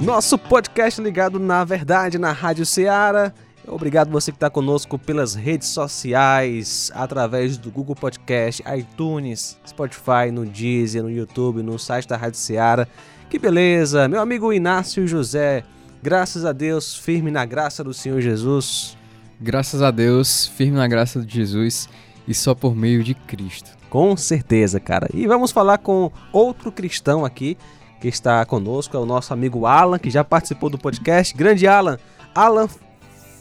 Nosso podcast ligado na verdade na Rádio Ceará. Obrigado você que está conosco pelas redes sociais, através do Google Podcast, iTunes, Spotify, no Deezer, no YouTube, no site da Rádio Ceará. Que beleza! Meu amigo Inácio José, graças a Deus, firme na graça do Senhor Jesus. Graças a Deus, firme na graça de Jesus e só por meio de Cristo. Com certeza, cara. E vamos falar com outro cristão aqui que está conosco, é o nosso amigo Alan, que já participou do podcast. Grande Alan, Alan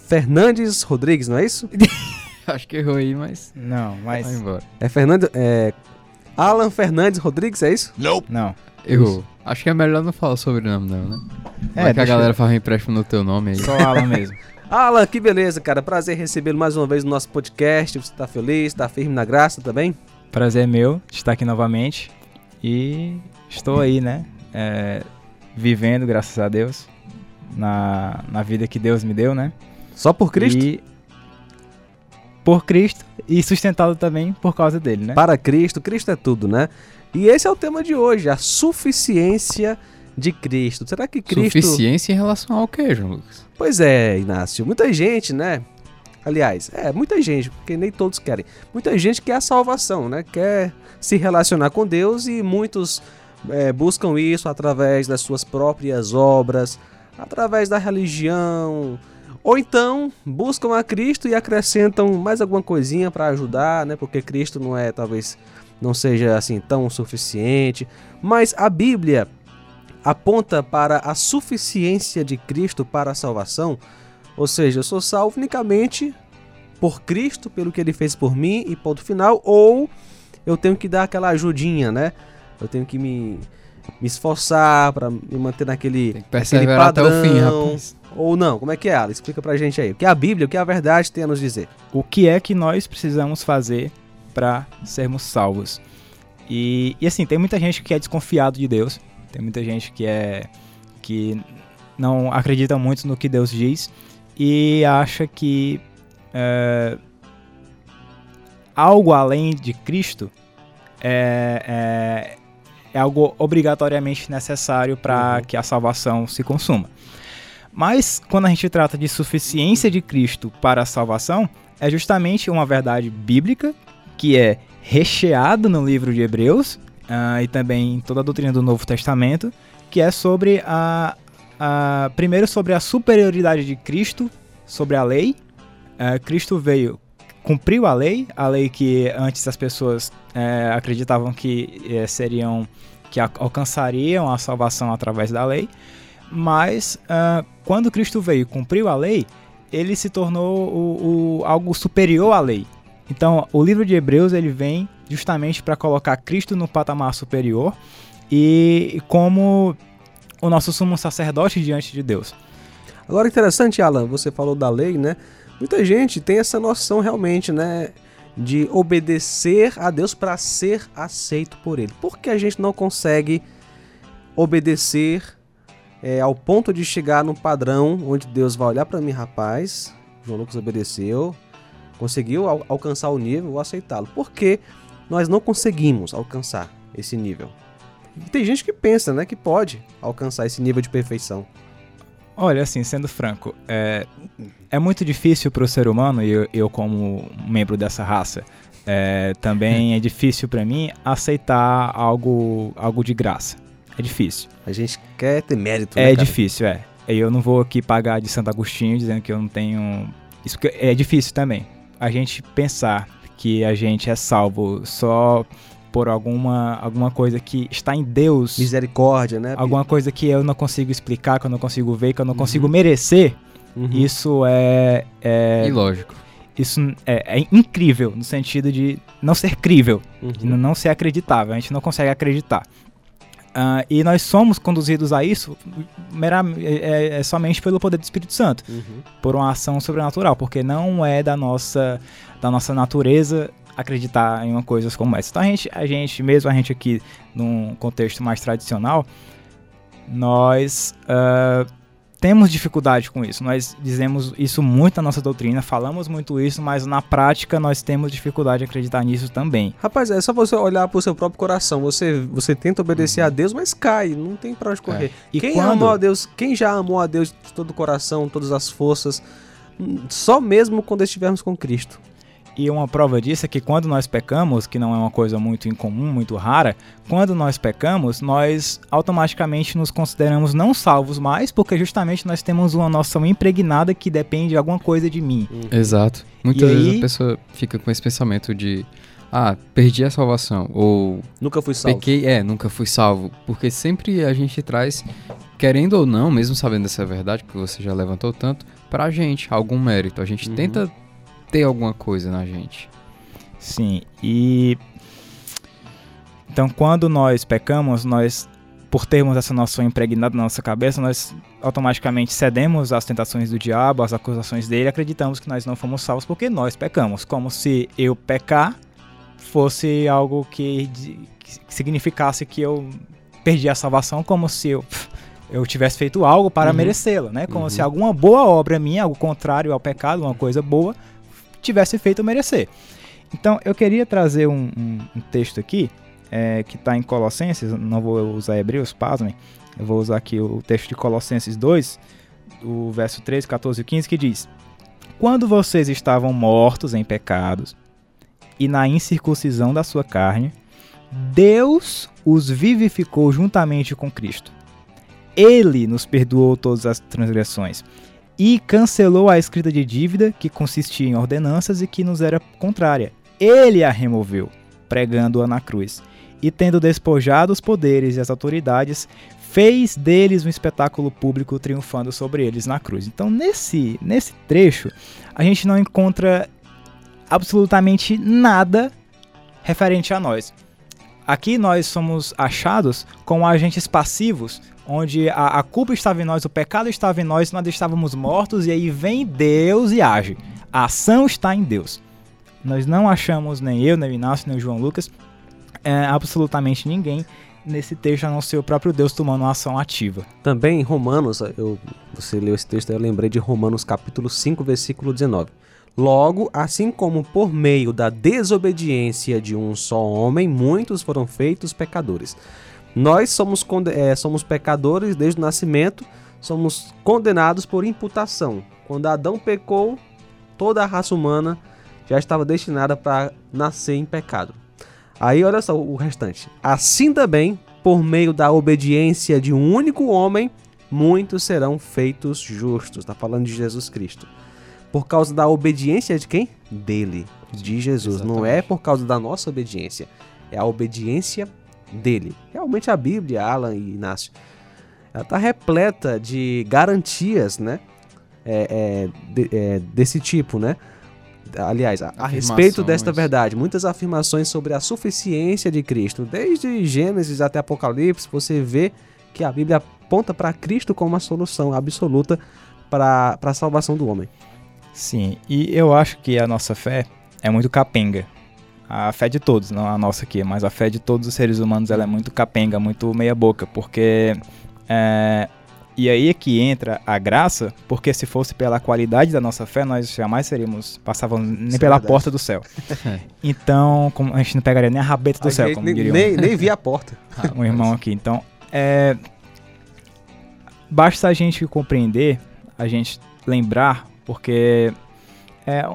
Fernandes Rodrigues, não é isso? Acho que errou aí, mas. Não, mas. Vai embora. É Fernando. É. Alan Fernandes Rodrigues, é isso? Não. Errou. Acho que é melhor não falar sobre o nome, não, né? É, Vai que a galera faz um empréstimo no teu nome aí. Só Alan mesmo. Alan, que beleza, cara. Prazer recebê-lo mais uma vez no nosso podcast. Você tá feliz, tá firme na graça também? Prazer é meu de estar aqui novamente. E estou aí, né? É, vivendo, graças a Deus, na, na vida que Deus me deu, né? Só por Cristo? E por Cristo e sustentado também por causa dele, né? Para Cristo, Cristo é tudo, né? E esse é o tema de hoje, a suficiência de Cristo. Será que Cristo. Suficiência em relação ao que, João Lucas? Pois é, Inácio. Muita gente, né? Aliás, é, muita gente, porque nem todos querem. Muita gente quer a salvação, né? Quer se relacionar com Deus e muitos é, buscam isso através das suas próprias obras, através da religião. Ou então buscam a Cristo e acrescentam mais alguma coisinha para ajudar, né? Porque Cristo não é, talvez, não seja assim tão suficiente. Mas a Bíblia aponta para a suficiência de Cristo para a salvação. Ou seja, eu sou salvo unicamente por Cristo, pelo que ele fez por mim e ponto final, ou eu tenho que dar aquela ajudinha, né? Eu tenho que me, me esforçar para me manter naquele, Tem que naquele perseverar até o fim, padrão. rapaz. Ou não, como é que é, Alan? Explica pra gente aí. O que a Bíblia, o que a verdade tem a nos dizer? O que é que nós precisamos fazer para sermos salvos? E, e assim, tem muita gente que é desconfiado de Deus. Tem muita gente que é que não acredita muito no que Deus diz e acha que é, algo além de Cristo é, é, é algo obrigatoriamente necessário para Uhum. que a salvação se consuma. Mas quando a gente trata de suficiência de Cristo para a salvação, é justamente uma verdade bíblica que é recheada no livro de Hebreus ah, e também em toda a doutrina do Novo Testamento, que é sobre a, a primeiro sobre a superioridade de Cristo sobre a lei. Ah, Cristo veio cumpriu a lei, a lei que antes as pessoas eh, acreditavam que eh, seriam que alcançariam a salvação através da lei, mas ah, quando Cristo veio e cumpriu a lei, ele se tornou o, o- algo superior à lei. Então, o livro de Hebreus ele vem justamente para colocar Cristo no patamar superior e como o nosso sumo sacerdote diante de Deus. Agora, interessante, Alan, você falou da lei, né? Muita gente tem essa noção realmente, né? De obedecer a Deus para ser aceito por Ele. Por que a gente não consegue obedecer é, ao ponto de chegar num padrão onde Deus vai olhar para mim, rapaz, João Lucas obedeceu, conseguiu al- alcançar o nível, vou aceitá-lo. Por que nós não conseguimos alcançar esse nível? E tem gente que pensa, né, que pode alcançar esse nível de perfeição. Olha, assim, sendo franco, é, é muito difícil para o ser humano, e eu, eu como membro dessa raça, é, também é difícil para mim aceitar algo, algo de graça. É difícil. A gente quer ter mérito, É né, difícil, é. Eu não vou aqui pagar de Santo Agostinho dizendo que eu não tenho. Isso é difícil também. A gente pensar que a gente é salvo só por alguma, alguma coisa que está em Deus, Misericórdia, né? alguma coisa que eu não consigo explicar, que eu não consigo ver, que eu não Uhum. consigo merecer, Uhum. isso é, é- Ilógico. isso é, é incrível no sentido de não ser crível, de Uhum. não ser acreditável. A gente não consegue acreditar. Ah, e nós somos conduzidos a isso mera- é- é- é somente pelo poder do Espírito Santo, Uhum. por uma ação sobrenatural, porque não é da nossa, da nossa natureza acreditar em uma coisa como essa. Então a gente, a gente, mesmo a gente aqui num contexto mais tradicional, nós ah, temos dificuldade com isso. Nós dizemos isso muito na nossa doutrina, falamos muito isso, mas na prática nós temos dificuldade de acreditar nisso também. Rapaz, é só você olhar pro seu próprio coração. Você, você tenta obedecer a Deus, mas cai, não tem pra onde correr. E quem quando- amou a Deus, quem já amou a Deus de todo o coração, todas as forças, hum, só mesmo quando estivermos com Cristo. E uma prova disso é que quando nós pecamos, que não é uma coisa muito incomum, muito rara, quando nós pecamos, nós automaticamente nos consideramos não salvos mais, porque justamente nós temos uma noção impregnada que depende de alguma coisa de mim. Exato. Muitas E vezes aí- a pessoa fica com esse pensamento de ah, perdi a salvação ou Nunca fui salvo. pequei, é, nunca fui salvo, porque sempre a gente traz querendo ou não, mesmo sabendo dessa verdade que você já levantou tanto, pra gente algum mérito. A gente Uhum. tenta ter alguma coisa na gente. Sim, e então quando nós pecamos, nós por termos essa noção impregnada na nossa cabeça, nós automaticamente cedemos às tentações do diabo, às acusações dele, acreditamos que nós não fomos salvos porque nós pecamos, como se eu pecar fosse algo que, que significasse que eu perdi a salvação, como se eu eu tivesse feito algo para Uhum. merecê-la, né? Como Uhum. se alguma boa obra minha, algo contrário ao pecado, uma coisa boa, tivesse feito merecer. Então, eu queria trazer um, um- um texto aqui, é, que está em Colossenses, não vou usar Hebreus, pasmem, eu vou usar aqui o texto de Colossenses 2, o verso 13, 14 e 15, que diz: Quando vocês estavam mortos em pecados e na incircuncisão da sua carne, Deus os vivificou juntamente com Cristo. Ele nos perdoou todas as transgressões e cancelou a escrita de dívida que consistia em ordenanças e que nos era contrária. Ele a removeu, pregando-a na cruz. E tendo despojado os poderes e as autoridades, fez deles um espetáculo público triunfando sobre eles na cruz. Então, nesse, nesse trecho, a gente não encontra absolutamente nada referente a nós. Aqui nós somos achados como agentes passivos, onde a, a culpa estava em nós, o pecado estava em nós, nós estávamos mortos, e aí vem Deus e age. A ação está em Deus. Nós não achamos, nem eu, nem o Inácio, nem o João Lucas, é, absolutamente ninguém nesse texto, a não ser o próprio Deus tomando uma ação ativa. Também em Romanos, eu, você leu esse texto, eu lembrei de Romanos capítulo 5, versículo 19. Logo, assim como por meio da desobediência de um só homem, muitos foram feitos pecadores. Nós somos, eh, somos pecadores desde o nascimento, somos condenados por imputação. Quando Adão pecou, toda a raça humana já estava destinada para nascer em pecado. Aí olha só o restante. Assim também, por meio da obediência de um único homem, muitos serão feitos justos. Está falando de Jesus Cristo. Por causa da obediência de quem? Dele, de Jesus. Não é por causa da nossa obediência, é a obediência dele. Realmente a Bíblia, Alan e Inácio, ela está repleta de garantias, né? É, é, de- é, desse tipo, né? Aliás, a, a respeito desta verdade, muitas afirmações sobre a suficiência de Cristo. Desde Gênesis até Apocalipse, você vê que a Bíblia aponta para Cristo como a solução absoluta para a salvação do homem. Sim, e eu acho que a nossa fé é muito capenga. A fé de todos, não a nossa aqui, mas a fé de todos os seres humanos ela é muito capenga, muito meia boca, porque é, e aí é que entra a graça, porque se fosse pela qualidade da nossa fé, nós jamais seríamos, passávamos nem Isso é pela verdade. porta do céu. Então, como a gente não pegaria nem a rabeta do A céu, como nem, diria um- nem, nem vi a porta. um irmão aqui. Então, é, basta a gente compreender, a gente lembrar, porque é,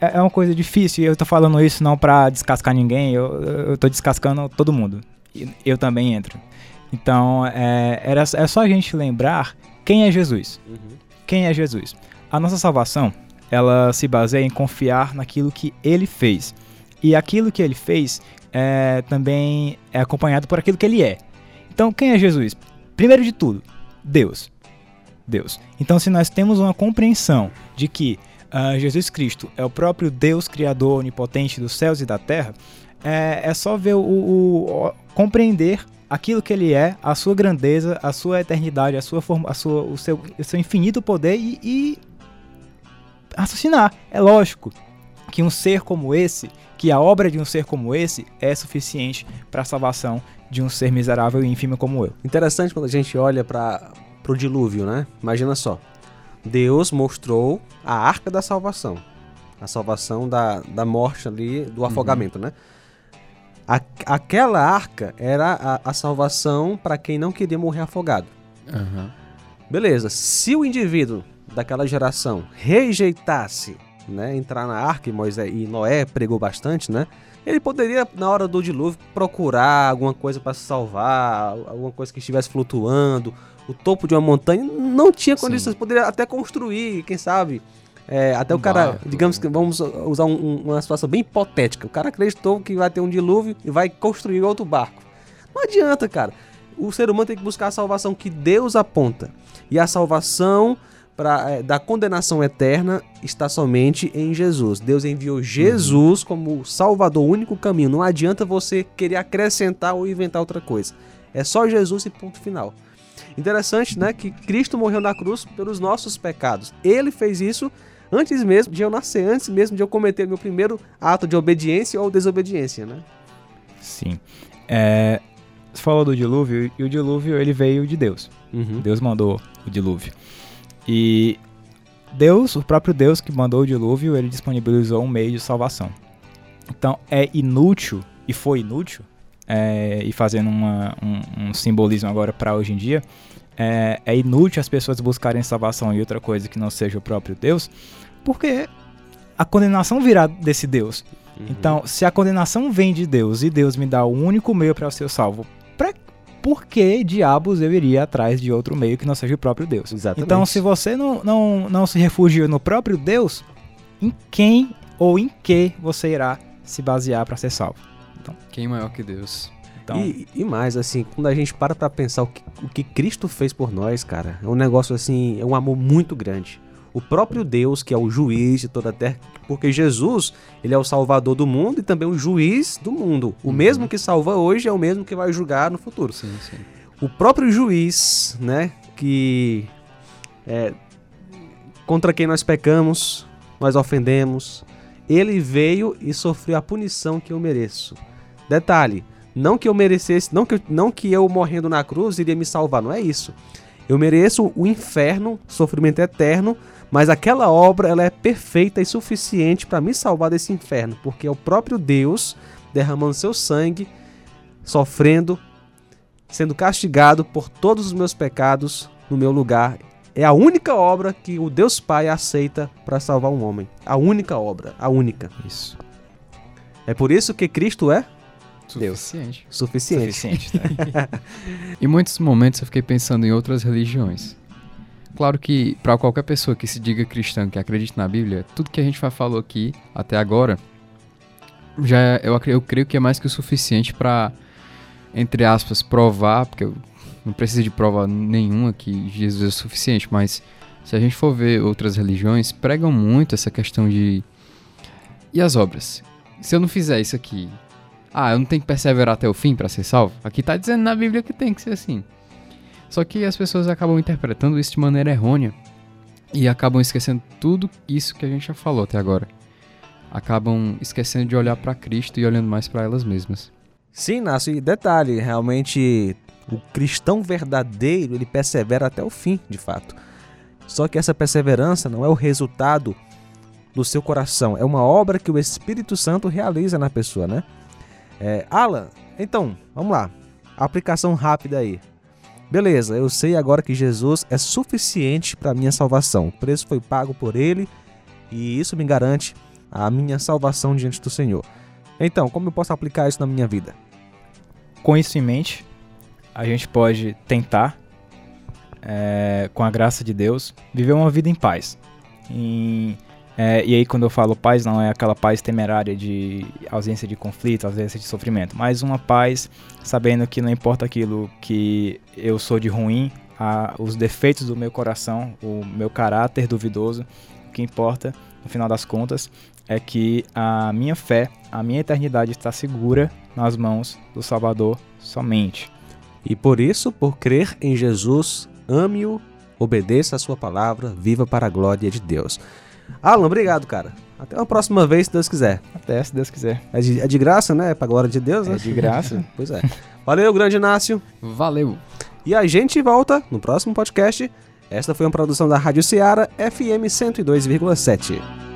é uma coisa difícil. E eu tô falando isso não pra descascar ninguém, eu, eu tô descascando todo mundo. Eu também entro. Então, é, era, é só a gente lembrar quem é Jesus. Quem é Jesus? A nossa salvação, ela se baseia em confiar naquilo que ele fez. E aquilo que ele fez é, também é acompanhado por aquilo que ele é. Então, quem é Jesus? Primeiro de tudo, Deus. Deus. Então, se nós temos uma compreensão de que ah, Jesus Cristo é o próprio Deus Criador onipotente dos céus e da terra, é, é só ver o, o- o- compreender aquilo que ele é, a sua grandeza, a sua eternidade, a sua forma, a sua, o, seu, o seu infinito poder e, e raciocinar. É lógico que um ser como esse, que a obra de um ser como esse é suficiente para a salvação de um ser miserável e ínfimo como eu. Interessante quando a gente olha para pro dilúvio, né? Imagina só. Deus mostrou a arca da salvação. A salvação da, da morte ali, do afogamento, né? A, aquela arca era a, a salvação para quem não queria morrer afogado. Aham. Beleza, se o indivíduo daquela geração rejeitasse né, entrar na arca, e Moisés e Noé pregou bastante, né? Ele poderia, na hora do dilúvio, procurar alguma coisa para se salvar, alguma coisa que estivesse flutuando, o topo de uma montanha. Não tinha Sim. condições, poderia até construir, quem sabe. é, até Um o cara, barco. digamos que vamos usar um- um- uma situação bem hipotética. O cara acreditou que vai ter um dilúvio e vai construir outro barco. Não adianta, cara. O ser humano tem que buscar a salvação que Deus aponta. E a salvação pra, é, da condenação eterna está somente em Jesus. Deus enviou Jesus como o Salvador, o único caminho. Não adianta você querer acrescentar ou inventar outra coisa. É só Jesus e ponto final. Interessante, né, que Cristo morreu na cruz pelos nossos pecados. Ele fez isso antes mesmo de eu nascer, antes mesmo de eu cometer meu primeiro ato de obediência ou desobediência, né? Sim. É, você falou do dilúvio, e o dilúvio ele veio de Deus. Uhum. Deus mandou o dilúvio. E Deus, o próprio Deus que mandou o dilúvio, ele disponibilizou um meio de salvação. Então é inútil, e foi inútil, é, e fazendo uma- um, um simbolismo agora para hoje em dia, é, é inútil as pessoas buscarem salvação em outra coisa que não seja o próprio Deus, porque a condenação virá desse Deus. Uhum. Então, se a condenação vem de Deus e Deus me dá o único meio para ser salvo, pra, por que diabos eu iria atrás de outro meio que não seja o próprio Deus? Exatamente. Então, se você não, não, não se refugia no próprio Deus, em quem ou em que você irá se basear para ser salvo? Quem maior que Deus? Então, E, e mais, assim, quando a gente para pra pensar o que, o que Cristo fez por nós, cara, é um negócio assim, é um amor muito grande. O próprio Deus, que é o juiz de toda a terra, porque Jesus, ele é o salvador do mundo e também o juiz do mundo. O Uhum. mesmo que salva hoje é o mesmo que vai julgar no futuro. Sim, sim. O próprio juiz, né, que é, contra quem nós pecamos, nós ofendemos, ele veio e sofreu a punição que eu mereço. Detalhe, não que eu merecesse, não que, eu- não que eu morrendo na cruz iria me salvar, não é isso. Eu mereço o inferno, sofrimento eterno, mas aquela obra ela é perfeita e suficiente para me salvar desse inferno, porque é o próprio Deus derramando seu sangue, sofrendo, sendo castigado por todos os meus pecados no meu lugar. É a única obra que o Deus Pai aceita para salvar um homem. A única obra, a única. isso. É por isso que Cristo é Deus. Suficiente. suficiente. Suficiente. Tá? Em muitos momentos eu fiquei pensando em outras religiões. Claro que para qualquer pessoa que se diga cristã, que acredite na Bíblia, tudo que a gente já falou aqui até agora, já é- eu, eu creio que é mais que o suficiente para, entre aspas, provar, porque eu não preciso de prova nenhuma que Jesus é o suficiente, mas se a gente for ver outras religiões, pregam muito essa questão de e as obras. Se eu não fizer isso aqui, ah, eu não tenho que perseverar até o fim para ser salvo? Aqui tá dizendo na Bíblia que tem que ser assim. Só que as pessoas acabam interpretando isso de maneira errônea e acabam esquecendo tudo isso que a gente já falou até agora. Acabam esquecendo de olhar para Cristo e olhando mais para elas mesmas. Sim, Nácio, e detalhe, realmente o cristão verdadeiro, ele persevera até o fim, de fato. Só que essa perseverança não é o resultado do seu coração, é uma obra que o Espírito Santo realiza na pessoa, né? É, Alan, então, vamos lá. Aplicação rápida aí. Beleza, eu sei agora que Jesus é suficiente para minha salvação. O preço foi pago por ele e isso me garante a minha salvação diante do Senhor. Então, como eu posso aplicar isso na minha vida? Com isso em mente, a gente pode tentar, é, com a graça de Deus, viver uma vida em paz. Em- é, e aí, quando eu falo paz, não é aquela paz temerária de ausência de conflito, ausência de sofrimento, mas uma paz sabendo que não importa aquilo que eu sou de ruim, a- os defeitos do meu coração, o meu caráter duvidoso, o que importa, no final das contas, é que a minha fé, a minha eternidade está segura nas mãos do Salvador somente. E por isso, por crer em Jesus, ame-o, obedeça a sua palavra, viva para a glória de Deus. Alan, obrigado, cara. Até uma próxima vez, se Deus quiser. Até, se Deus quiser. É de, é de graça, né? É pra glória de Deus, né? É de graça. pois é. Valeu, grande Inácio. Valeu! E a gente volta no próximo podcast. Esta foi uma produção da Rádio Ceará FM 102,7.